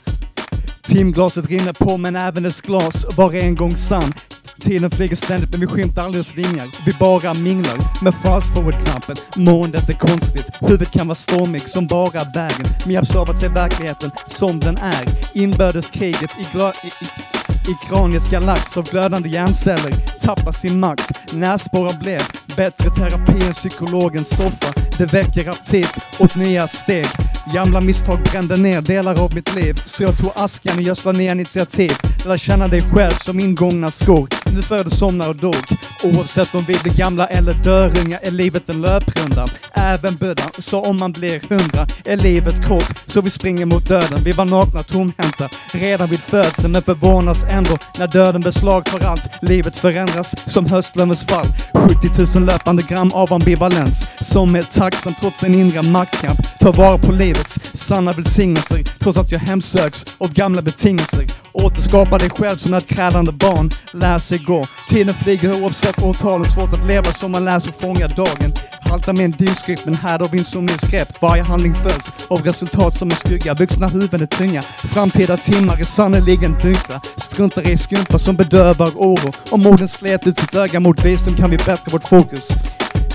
[SPEAKER 9] Timglaset rinner på men även dess glas var en gång sann. Tiden flyger ständigt men vi skymtar aldrig dess vingar. Vi bara minglar med fast forward-knappen. Måendet är konstigt, huvudet kan vara stormigt som bara vägen. Men jag har att se verkligheten som den är. Inbördeskriget i, gla- i, i i kraniets galax av glödande hjärnceller tappar sin makt. Näsborrar blev bättre terapi än psykologens soffa. Det väcker aptit åt nya steg. Gamla misstag brände ner delar av mitt liv. Så jag tog askan och gödslade ner initiativ. Lär känna dig själv som ingångna skor. Nu föddes, somnar och dog. Oavsett om vi blir gamla eller dörunga är livet en löprunda. Även Buddha sa om man blir hundra är livet kort. Så vi springer mot döden. Vi var nakna, tomhänta redan vid födseln men förvånas ändå när döden beslagtar allt. Livet förändras som höstlövens fall. 70 000 löpande gram av ambivalens som är tacksam trots en inre maktkamp. Tar vara på livets sanna välsignelser trots att jag hemsöks av gamla betingelser. Återskapa dig själv som ett krävande barn. Lär sig gå. Tiden flyger oavsett årtalen. Svårt att leva som man lär sig fånga dagen. Haltar med en dygnsrytm men här har vi min skräp. Varje handling följs av resultat som en skugga. Vuxna huvuden är tunga. Framtida timmar är sannerligen dunkla. Struntar i skumpa som bedövar oro. Om orden slet ut sitt öga mot visdom kan vi bättra vårt fokus.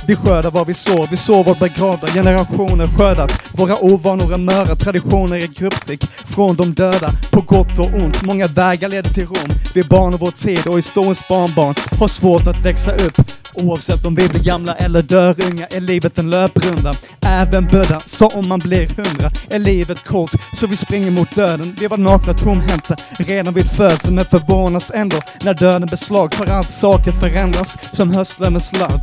[SPEAKER 9] Vi skördar vad vi sår, vi sår vårt begravda, generationer skördat. Våra ovanor är möra, traditioner är grupptryck från de döda, på gott och ont. Många vägar leder till Rom. Vi är barn av vår tid och historiens barnbarn har svårt att växa upp. Oavsett om vi blir gamla eller dör unga är livet en löprunda. Även Buddha sa om man blir hundra är livet kort, så vi springer mot döden. Vi var nakna tomhänta redan vid födseln men förvånas ändå när döden beslagtar allt. Saker förändras som höstlövens larv.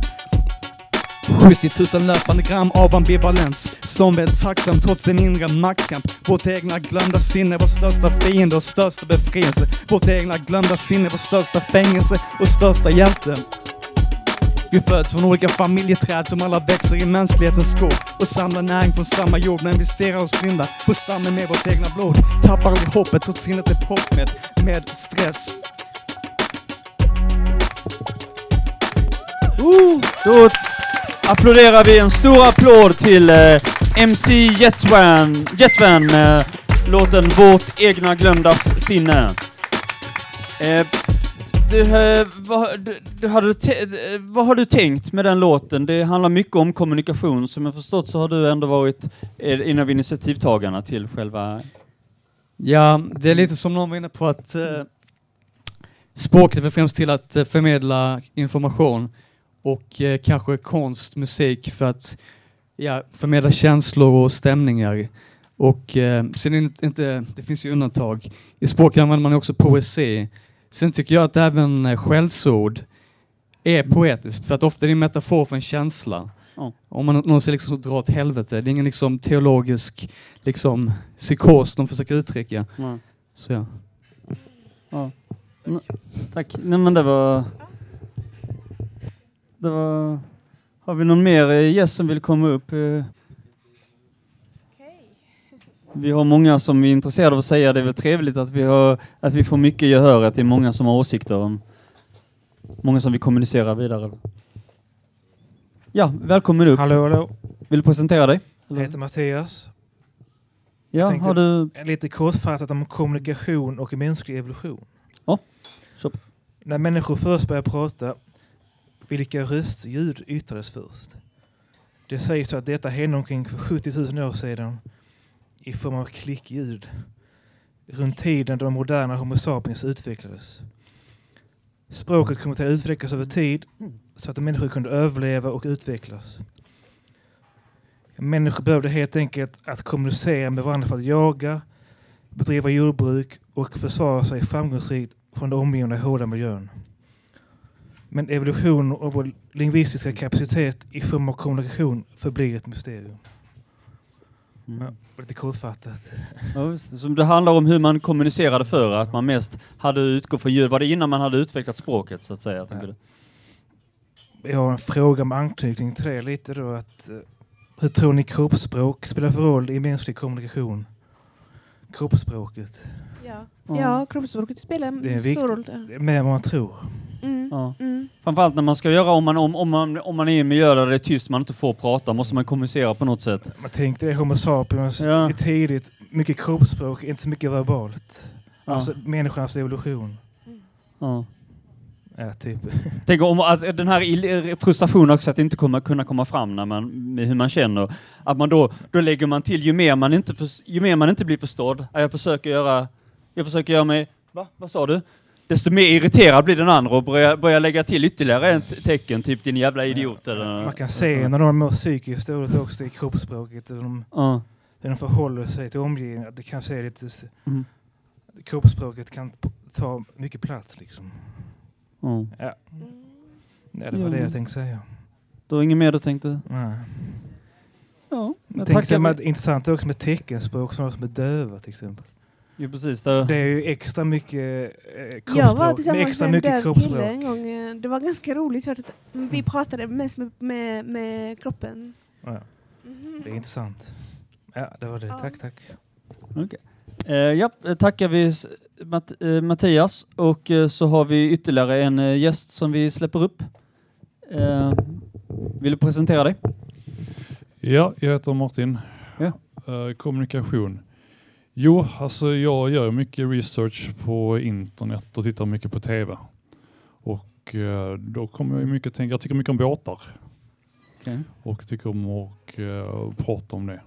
[SPEAKER 9] 70 000 löpande gram av ambivalens som är tacksam trots en inre maktkamp. Vårt egna glömda sinne vår största fiende och största befrielse. Vårt egna glömda sinne vår största fängelse och största hjälte. Vi föds från olika familjeträd som alla växer i mänsklighetens skog och samlar näring från samma jord men vi stirrar oss blinda på stammen med vårt egna blod. Tappar aldrig hoppet trots sinnet är proppmätt med stress.
[SPEAKER 5] Uh, då applåderar vi en stor applåd till eh, MC Jetvan, Jetvan med eh, låten Vårt egna glömdas sinne. Eh, du, eh, vad, du, du, hade eh, vad har du tänkt med den låten? Det handlar mycket om kommunikation. Som jag förstått så har du ändå varit eh, en av initiativtagarna till själva...
[SPEAKER 9] Ja, det är lite som någon var inne på att eh, språket är främst till att förmedla information och eh, kanske konst, musik för att ja, förmedla känslor och stämningar. Och eh, sen inte- inte, det finns ju undantag. I språk använder man också poesi. Sen tycker jag att även eh, skällsord är poetiskt för att ofta är det en metafor för en känsla.
[SPEAKER 5] Ja.
[SPEAKER 9] Om man någon säger liksom dra åt helvete, det är ingen liksom teologisk liksom psykos de försöker uttrycka.
[SPEAKER 5] Ja.
[SPEAKER 9] Så ja.
[SPEAKER 5] Ja. Tack. Nej men det var... Det var... Har vi någon mer eh, gäst som vill komma upp? Eh, Vi har många som är intresserade av att säga det. är väl trevligt att vi, har, att vi får mycket gehör, att det är många som har åsikter om... Många som vill kommunicera vidare. Ja, välkommen upp.
[SPEAKER 10] Hallå, hallå.
[SPEAKER 5] Vill du presentera dig?
[SPEAKER 10] Jag heter Mattias.
[SPEAKER 5] Ja, har du...
[SPEAKER 10] Lite kortfattat om kommunikation och mänsklig evolution.
[SPEAKER 5] Ja.
[SPEAKER 10] När människor först började prata, vilka röstljud yttrades först? Det sägs att detta hände omkring för 70 000 år sedan i form av klickljud. Runt tiden då moderna Homo sapiens utvecklades. Språket kom att utvecklas över tid så att människor kunde överleva och utvecklas. Människor behövde helt enkelt att kommunicera med varandra för att jaga, bedriva jordbruk och försvara sig framgångsrikt från den omgivande hårda miljön. Men evolution och vår lingvistiska kapacitet i form av kommunikation förblir ett mysterium. Ja, lite kortfattat.
[SPEAKER 5] Ja, det handlar om hur man kommunicerade förr, att man mest hade utgått från ljud. Var det innan man hade utvecklat språket så att säga? Du?
[SPEAKER 10] Jag har en fråga med anknytning till det lite då. Att, eh, hur tror ni kroppsspråk spelar för roll i mänsklig kommunikation? Kroppsspråket.
[SPEAKER 3] Ja,
[SPEAKER 5] Ja.
[SPEAKER 3] ja kroppsspråket spelar en stor roll.
[SPEAKER 10] Det är mer än vad man tror.
[SPEAKER 3] Mm.
[SPEAKER 5] Ja.
[SPEAKER 3] Mm.
[SPEAKER 5] Framförallt när man ska göra, om man, om, om, man, om man är i en miljö där det är tyst, man inte får prata, måste man kommunicera på något sätt.
[SPEAKER 10] Man tänkte det, Homo sapiens
[SPEAKER 5] Ja.
[SPEAKER 10] är tidigt. Mycket kroppsspråk, inte så mycket verbalt.
[SPEAKER 5] Ja.
[SPEAKER 10] Alltså människans evolution.
[SPEAKER 5] Ja.
[SPEAKER 10] Ja, typ.
[SPEAKER 5] Tänk om att den här frustrationen också att inte kommer kunna komma fram när man, med hur man känner. Att man då, då lägger man till, ju mer man inte, förs- ju mer man inte blir förstådd, "Ja, jag försöker göra, jag försöker göra mig, va? Vad sa du? Desto mer irriterad blir den andra och börjar, börjar lägga till ytterligare ett tecken, typ din jävla idiot eller...
[SPEAKER 10] Man kan se när de mår psykiskt dåligt också i kroppsspråket. Hur de, hur de förhåller sig till omgivningen. Det kan se lite...
[SPEAKER 5] Mm.
[SPEAKER 10] Kroppsspråket kan ta mycket plats liksom.
[SPEAKER 5] Ja.
[SPEAKER 10] Ja. ja, det var det
[SPEAKER 5] Ja.
[SPEAKER 10] jag tänkte säga.
[SPEAKER 5] Du har inget mer du tänkte?
[SPEAKER 10] Nej.
[SPEAKER 5] Ja,
[SPEAKER 10] Jag
[SPEAKER 5] jag
[SPEAKER 10] tänkte att det är intressant också med teckenspråk som är döva till exempel.
[SPEAKER 5] Jo, precis. Där.
[SPEAKER 10] Det är ju extra mycket eh,
[SPEAKER 3] Jag var
[SPEAKER 10] kroppsspråk. Med
[SPEAKER 3] tillsammans
[SPEAKER 10] extra
[SPEAKER 3] med en
[SPEAKER 10] mycket kroppsspråk.
[SPEAKER 3] kille en gång. eh, Det var ganska roligt. för att Vi pratade mest med, med, med kroppen.
[SPEAKER 10] Ja,
[SPEAKER 3] Mhm.
[SPEAKER 10] det är intressant. Ja, det var det.
[SPEAKER 3] Ja.
[SPEAKER 10] Tack, tack.
[SPEAKER 5] Okej. Eh, ja, eh, tackar vi Matt, eh, Mattias och eh, så har vi ytterligare en eh, gäst som vi släpper upp. Eh, vill du presentera dig?
[SPEAKER 11] Ja, jag heter Martin.
[SPEAKER 5] Ja.
[SPEAKER 11] Eh, kommunikation. Jo, alltså jag gör mycket research på internet och tittar mycket på tv. Och eh, då kommer jag mycket tänka, jag tycker mycket om båtar
[SPEAKER 5] Okej.
[SPEAKER 11] och tycker om att eh, prata om det.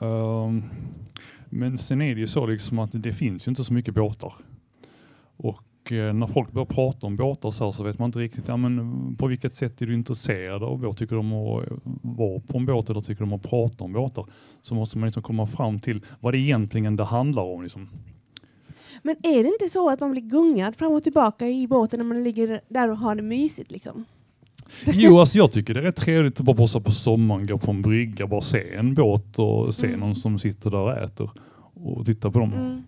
[SPEAKER 11] Ehm, men sen är det ju så liksom att det finns ju inte så mycket båtar. Och eh, när folk börjar prata om båtar så, här så vet man inte riktigt, ja, men på vilket sätt är du intresserad av båt? Tycker du om att eh, vara på en båt eller tycker du om att prata om båtar? Så måste man liksom komma fram till vad det egentligen det handlar om. Liksom.
[SPEAKER 3] Men är det inte så att man blir gungad fram och tillbaka i båten när man ligger där och har det mysigt? Liksom?
[SPEAKER 11] Jo, alltså jag tycker det är rätt trevligt att bara bossa på sommaren, gå på en brygga, bara se en båt och se
[SPEAKER 3] Mm.
[SPEAKER 11] någon som sitter där och äter och titta på dem.
[SPEAKER 3] Mm.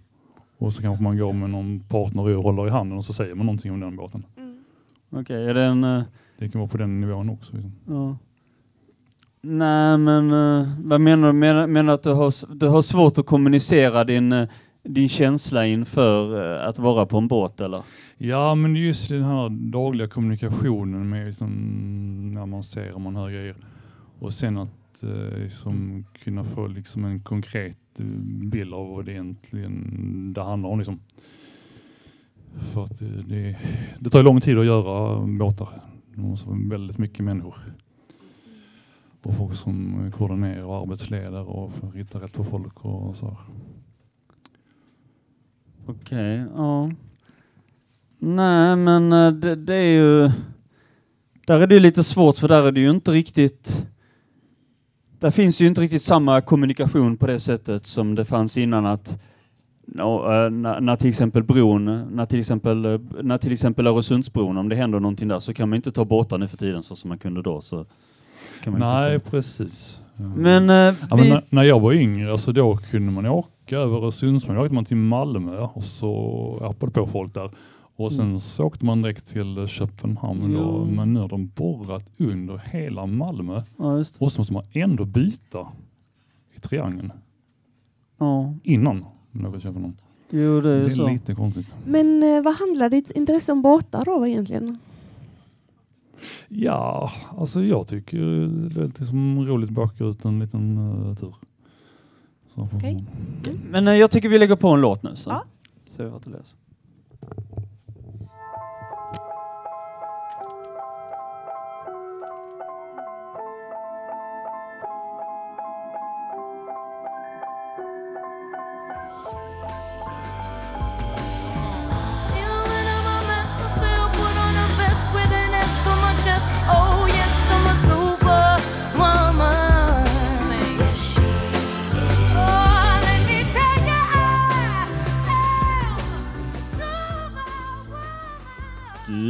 [SPEAKER 11] Och så kanske man går med någon partner och håller i handen och så säger man någonting om den båten.
[SPEAKER 3] Mm.
[SPEAKER 5] Okej, är det en... eh,
[SPEAKER 11] Det kan vara på den nivån också. Liksom.
[SPEAKER 5] ja. Nej, men eh, vad menar du? Menar, menar att du har, du har svårt att kommunicera din, eh, din känsla inför eh, att vara på en båt eller?
[SPEAKER 11] Ja, men just den här dagliga kommunikationen med liksom, när man ser och man hör grejer. Och sen att eh, liksom, kunna få liksom, en konkret bild av vad det egentligen det handlar om. Liksom. För att det, det, det tar ju lång tid att göra båtar. Det måste vara väldigt mycket människor. Och folk som koordinerar och arbetsleder och ritar rätt på folk och så.
[SPEAKER 5] Okej, ja. Nej, men eh, det, det är ju... Där är det ju lite svårt för där är det ju inte riktigt... Där finns ju inte riktigt samma kommunikation på det sättet som det fanns innan att eh, när, när till exempel bron, när till exempel, eh, när till exempel Öresundsbron, om det händer någonting där så kan man inte ta båtar nu för tiden så som man kunde då. Så
[SPEAKER 11] Nej, precis.
[SPEAKER 5] Men, eh,
[SPEAKER 11] ja, men
[SPEAKER 5] vi-
[SPEAKER 11] när, när jag var yngre, alltså då kunde man åka över Öresundsbron. Då åkte man till Malmö och så hoppade på folk där. Och sen
[SPEAKER 5] Mm.
[SPEAKER 11] så åkte man direkt till Köpenhamn. Då. Men nu har de borrat under hela Malmö.
[SPEAKER 5] Ja, just det.
[SPEAKER 11] Och så måste man ändå byta i triangeln
[SPEAKER 5] Ja,
[SPEAKER 11] innan man åker till Köpenhamn.
[SPEAKER 5] jo det är
[SPEAKER 11] Det är
[SPEAKER 5] så.
[SPEAKER 11] lite konstigt.
[SPEAKER 3] Men eh, vad handlar ditt intresse om båtar då egentligen?
[SPEAKER 11] Ja, alltså jag tycker det är lite som roligt att åka ut en liten uh, tur. Så,
[SPEAKER 3] Okej.
[SPEAKER 5] Men eh, jag tycker vi lägger på en låt nu så
[SPEAKER 3] Ja.
[SPEAKER 5] ser vi vad det löser.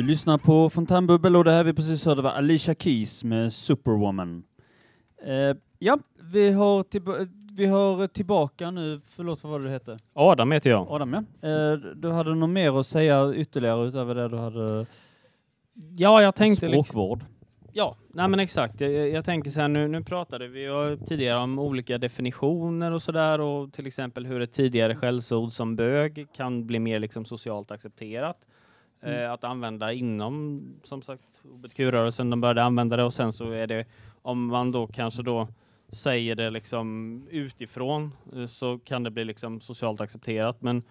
[SPEAKER 5] Lyssnar på Fontänbubbel och det här vi precis hörde var Alicia Keys med Superwoman. Eh, ja, vi har, vi har tillbaka nu, förlåt vad var det du hette?
[SPEAKER 2] Adam heter jag.
[SPEAKER 5] Adam ja. Eh, du hade något mer att säga ytterligare utöver det du hade?
[SPEAKER 2] Ja, jag tänkte liksom-
[SPEAKER 5] Språkvård.
[SPEAKER 2] Ja, nej men exakt. Jag, jag tänker så här, nu, nu pratade vi tidigare om olika definitioner och sådär och till exempel hur ett tidigare skällsord som bög kan bli mer liksom socialt accepterat. Eh, att använda inom, som sagt, hbtq-rörelsen, de började använda det och sen så är det, om man då kanske då säger det liksom utifrån eh, så kan det bli liksom socialt accepterat men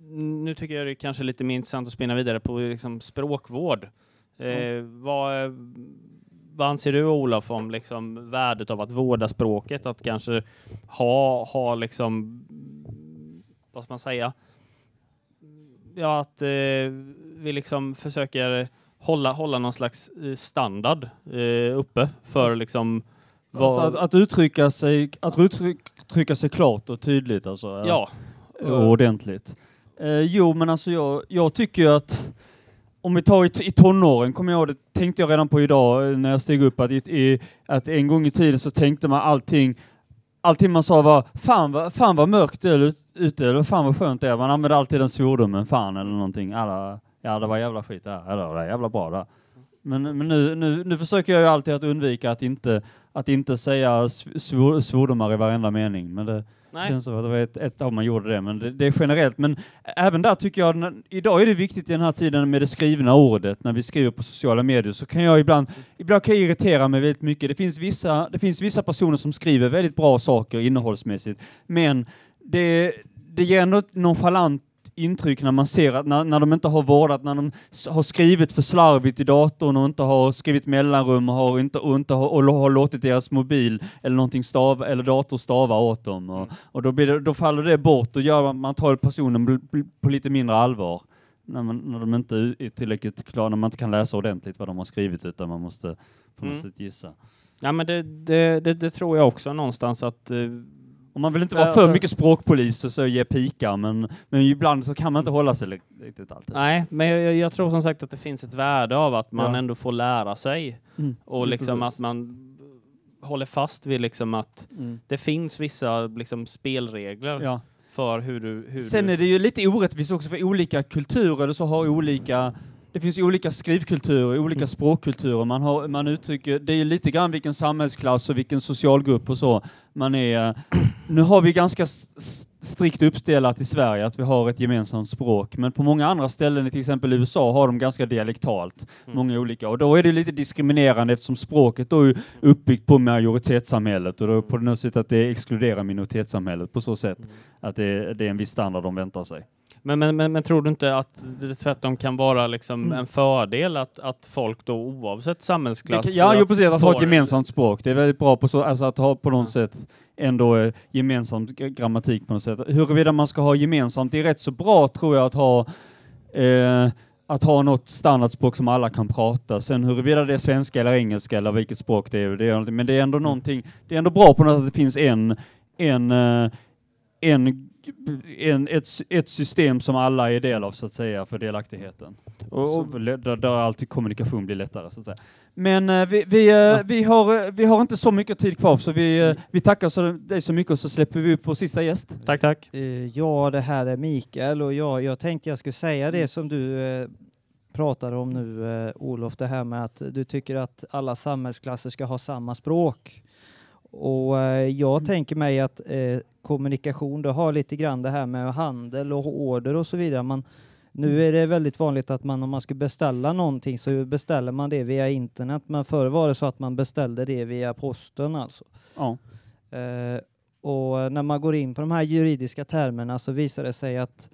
[SPEAKER 5] Mm.
[SPEAKER 2] nu tycker jag det är kanske lite mer intressant att spinna vidare på liksom språkvård. Eh, vad, vad anser du Olof om liksom värdet av att vårda språket? Att kanske ha, ha liksom, vad ska man säga? Ja, att eh, vi liksom försöker hålla, hålla någon slags eh, standard eh, uppe för liksom
[SPEAKER 5] Alltså att, att, uttrycka sig, att uttryck, uttrycka sig klart och tydligt alltså.
[SPEAKER 2] ja.
[SPEAKER 5] och ordentligt. Eh, jo, men alltså jag, jag tycker ju att om vi tar i, i tonåren, kommer jag ihåg, det tänkte jag redan på idag eh, när jag steg upp, att, i, att en gång i tiden så tänkte man allting, allting man sa var fan vad, fan vad mörkt det är ute, eller fan vad skönt det är. Man använde alltid den svordomen, fan eller någonting. Alla, ja, det var jävla skit det här, det var jävla bra det. Men, men nu, nu, nu försöker jag ju alltid att undvika att inte, att inte säga svor, svordomar i varenda mening. Men det,
[SPEAKER 2] Nej.
[SPEAKER 5] känns som att det var ett, ett tag man gjorde det, men det, det är generellt. Men även där tycker jag, när, idag är det viktigt i den här tiden med det skrivna ordet, när vi skriver på sociala medier, så kan jag ibland, ibland kan jag irritera mig väldigt mycket. Det finns vissa, det finns vissa personer som skriver väldigt bra saker innehållsmässigt, men det, det ger ändå ett nonchalant intryck när man ser att när, när de inte har vårdat, när de har skrivit för slarvigt i datorn och inte har skrivit mellanrum och, har inte, och inte har, och har låtit deras mobil eller någonting stava, eller dator stava åt dem. Och, och då, det, då faller det bort och gör man tar personen på lite mindre allvar. När, man, när de inte är tillräckligt klara, när man inte kan läsa ordentligt vad de har skrivit utan man måste på något
[SPEAKER 2] Mm.
[SPEAKER 5] sätt gissa.
[SPEAKER 2] Ja, men det, det, det, det tror jag också någonstans att...
[SPEAKER 5] Och man vill inte vara för
[SPEAKER 2] Alltså-
[SPEAKER 5] mycket språkpolis och så ge pikar, men, men ibland så kan man inte hålla sig riktigt alltid.
[SPEAKER 2] Nej, men jag, jag tror som sagt att det finns ett värde av att man
[SPEAKER 5] Ja.
[SPEAKER 2] ändå får lära sig
[SPEAKER 5] Mm.
[SPEAKER 2] och
[SPEAKER 5] Ja,
[SPEAKER 2] liksom
[SPEAKER 5] precis.
[SPEAKER 2] att man håller fast vid liksom att
[SPEAKER 5] Mm.
[SPEAKER 2] det finns vissa liksom spelregler
[SPEAKER 5] Ja.
[SPEAKER 2] för hur du... Hur
[SPEAKER 5] Sen
[SPEAKER 2] du,
[SPEAKER 5] är det ju lite orättvist också för olika kulturer så har olika det finns olika skrivkulturer, olika
[SPEAKER 2] Mm.
[SPEAKER 5] språkkulturer. Man, har, man uttrycker, det är lite grann vilken samhällsklass och vilken socialgrupp och så man är. Nu har vi ganska strikt uppdelat i Sverige att vi har ett gemensamt språk, men på många andra ställen, till exempel USA, har de ganska dialektalt,
[SPEAKER 2] Mm.
[SPEAKER 5] många olika. Och då är det lite diskriminerande eftersom språket då är uppbyggt på majoritetssamhället och då på något sätt att det exkluderar minoritetssamhället på så sätt
[SPEAKER 2] Mm.
[SPEAKER 5] att det, det är en viss standard de väntar sig.
[SPEAKER 2] Men, men, men, men tror du inte att det tvärtom kan vara liksom
[SPEAKER 5] Mm.
[SPEAKER 2] en fördel att, att folk då oavsett
[SPEAKER 5] Det
[SPEAKER 2] samhällsklass
[SPEAKER 5] kan, ja, jo, precis. Att ha ett gemensamt språk. Det är väldigt bra på så, alltså att ha på något sätt ändå eh, gemensamt g- grammatik på något sätt. Huruvida man ska ha gemensamt, det är rätt så bra tror jag att ha eh, att ha något standardspråk som alla kan prata. Sen huruvida det är svenska eller engelska eller vilket språk det är, det är men det är ändå någonting, det är ändå bra på något sätt att det finns en, en, eh, en, en ett, ett system som alla är del av så att säga för delaktigheten. Och, och där, där alltid kommunikation blir lättare så att säga. Men eh, vi, vi, eh, vi, har, eh, vi har inte så mycket tid kvar så vi, eh, vi tackar så, dig så mycket och så släpper vi upp vår sista gäst.
[SPEAKER 2] Tack, tack.
[SPEAKER 12] Eh, Ja, det här är Mikael och jag, jag tänkte jag skulle säga det som du eh, pratar om nu, Olof, det här med att du tycker att alla samhällsklasser ska ha samma språk. Och eh, jag tänker mig att eh, kommunikation, det har lite grann det här med handel och order och så vidare. Man, nu är det väldigt vanligt att man om man ska beställa någonting så beställer man det via internet, men förr var det så att man beställde det via posten alltså.
[SPEAKER 5] Ja.
[SPEAKER 12] Eh, och när man går in på de här juridiska termerna så visar det sig att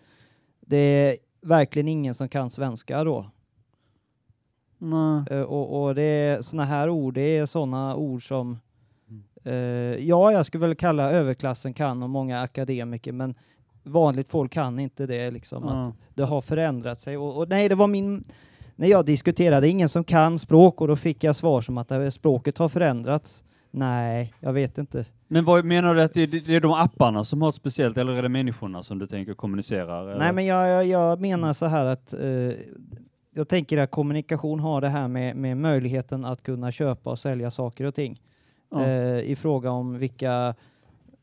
[SPEAKER 12] det är verkligen ingen som kan svenska då.
[SPEAKER 5] Nej.
[SPEAKER 12] Eh, och, och det är såna här ord, det är såna ord som ja, jag skulle väl kalla överklassen kan och många akademiker, men vanligt folk kan inte det liksom.
[SPEAKER 5] Ja.
[SPEAKER 12] Att det har förändrat sig. Och, och nej, det var min när jag diskuterade, ingen som kan språk och då fick jag svar som att det här språket har förändrats. Nej, jag vet inte.
[SPEAKER 5] Men vad menar du att det, det är de apparna som har ett speciellt eller är det människorna som du tänker kommunicerar? eller?
[SPEAKER 12] Nej, men jag, jag, jag menar så här att eh, jag tänker att kommunikation har det här med, med möjligheten att kunna köpa och sälja saker och ting.
[SPEAKER 5] Ja.
[SPEAKER 12] Eh, I fråga om vilka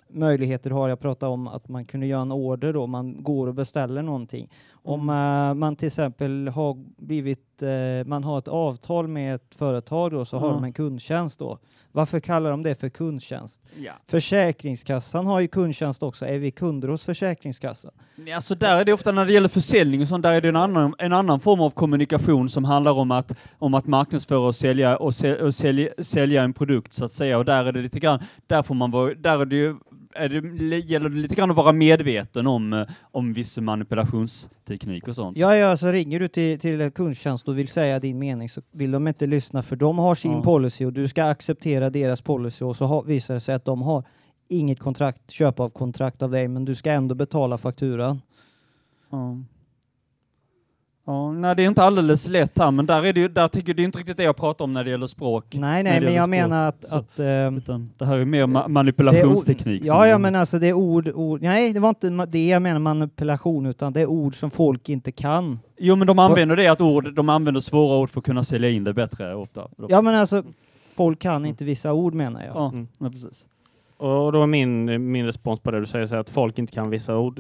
[SPEAKER 12] möjligheter har. Jag pratade om att man kunde göra en order då, man går och beställer någonting. Om
[SPEAKER 5] Mm.
[SPEAKER 12] eh, man till exempel har blivit, eh, man har ett avtal med ett företag då, så har
[SPEAKER 5] Ja.
[SPEAKER 12] de en kundtjänst då. Varför kallar de det för kundtjänst?
[SPEAKER 5] Ja.
[SPEAKER 12] Försäkringskassan har ju kundtjänst också. Är vi kunder hos Försäkringskassan?
[SPEAKER 5] Alltså där är det ofta när det gäller försäljning och sånt, där är det en annan, en annan form av kommunikation som handlar om att, om att marknadsföra och sälja, och, sä, och sälja, sälja en produkt så att säga. Och där är det lite grann, där får man vara, där är det ju, är det, gäller det lite grann att vara medveten om, eh, om viss manipulationsteknik och sånt.
[SPEAKER 12] Ja, ja, så ringer du till, till kundtjänst och vill säga din mening så vill de inte lyssna för de har sin
[SPEAKER 5] Ja.
[SPEAKER 12] policy och du ska acceptera deras policy och så har, visar det sig att de har inget kontrakt, köp av kontrakt av dig men du ska ändå betala fakturan.
[SPEAKER 5] Ja. Ja, nej, det är inte alldeles lätt här, men där är det ju, där tycker jag det är inte riktigt det jag pratar om när det gäller språk.
[SPEAKER 12] Nej, nej, men jag
[SPEAKER 5] språk.
[SPEAKER 12] menar att...
[SPEAKER 5] Så,
[SPEAKER 12] att ehm,
[SPEAKER 5] utan det här är mer ma- manipulationsteknik.
[SPEAKER 12] ord- Ja, ja, men alltså det är ord, ord... Nej, det var inte det jag menar manipulation utan det är ord som folk inte kan.
[SPEAKER 5] Jo, men de använder det att ord, de använder svåra ord för att kunna sälja in det bättre ofta.
[SPEAKER 12] Ja, men alltså folk kan inte vissa ord menar jag.
[SPEAKER 5] Ja,
[SPEAKER 2] Mm.
[SPEAKER 5] ja, precis.
[SPEAKER 2] Och då är min, min respons på det du säger, så här att folk inte kan vissa ord.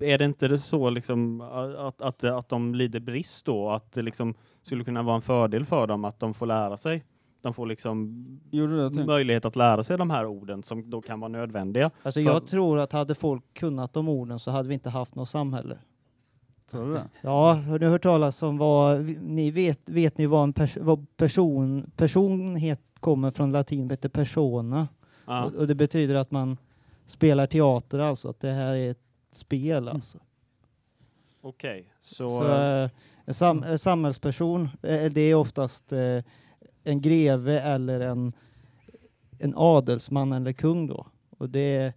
[SPEAKER 2] Är det inte det så liksom att, att, att de lider brist då? Att det liksom skulle kunna vara en fördel för dem att de får lära sig? De får liksom möjlighet att lära sig de här orden som då kan vara nödvändiga.
[SPEAKER 12] Alltså
[SPEAKER 2] För-
[SPEAKER 12] jag tror att hade folk kunnat de orden så hade vi inte haft något samhälle.
[SPEAKER 5] Tror du det?
[SPEAKER 12] Ja, har ni hört talas om vad, ni vet, vet ni vad en pers, vad person, personhet kommer från latin, heter persona.
[SPEAKER 2] Ja.
[SPEAKER 12] Och, och det betyder att man spelar teater alltså, att det här är ett spel alltså.
[SPEAKER 2] Okej, så...
[SPEAKER 12] Så, eh, en, sam, en samhällsperson, eh, det är oftast eh, en greve eller en, en adelsman eller kung då. Och det är,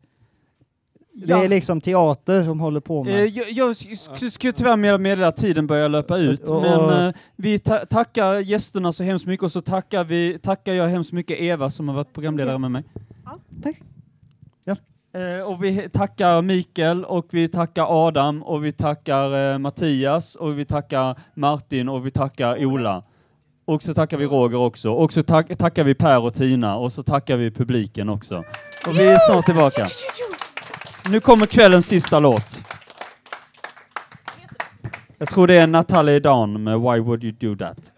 [SPEAKER 12] det
[SPEAKER 5] Ja.
[SPEAKER 12] är liksom teater som håller på med.
[SPEAKER 5] Eh, jag, jag sk- skulle tyvärr meddela att tiden börjar löpa ut,
[SPEAKER 12] Och- och-
[SPEAKER 5] men eh, vi ta tackar gästerna så hemskt mycket och så tackar, vi, tackar jag hemskt mycket Eva som har varit programledare med mig.
[SPEAKER 3] Ja, tack.
[SPEAKER 5] Eh, och vi tackar Mikael och vi tackar Adam och vi tackar eh, Mattias och vi tackar Martin och vi tackar Ola. Och så tackar vi Roger också. Och så tack, tackar vi Per och Tina och så tackar vi publiken också. Och vi är snart tillbaka. Nu kommer kvällens sista låt. Jag tror det är Natalie Dawn med Why Would You Do That.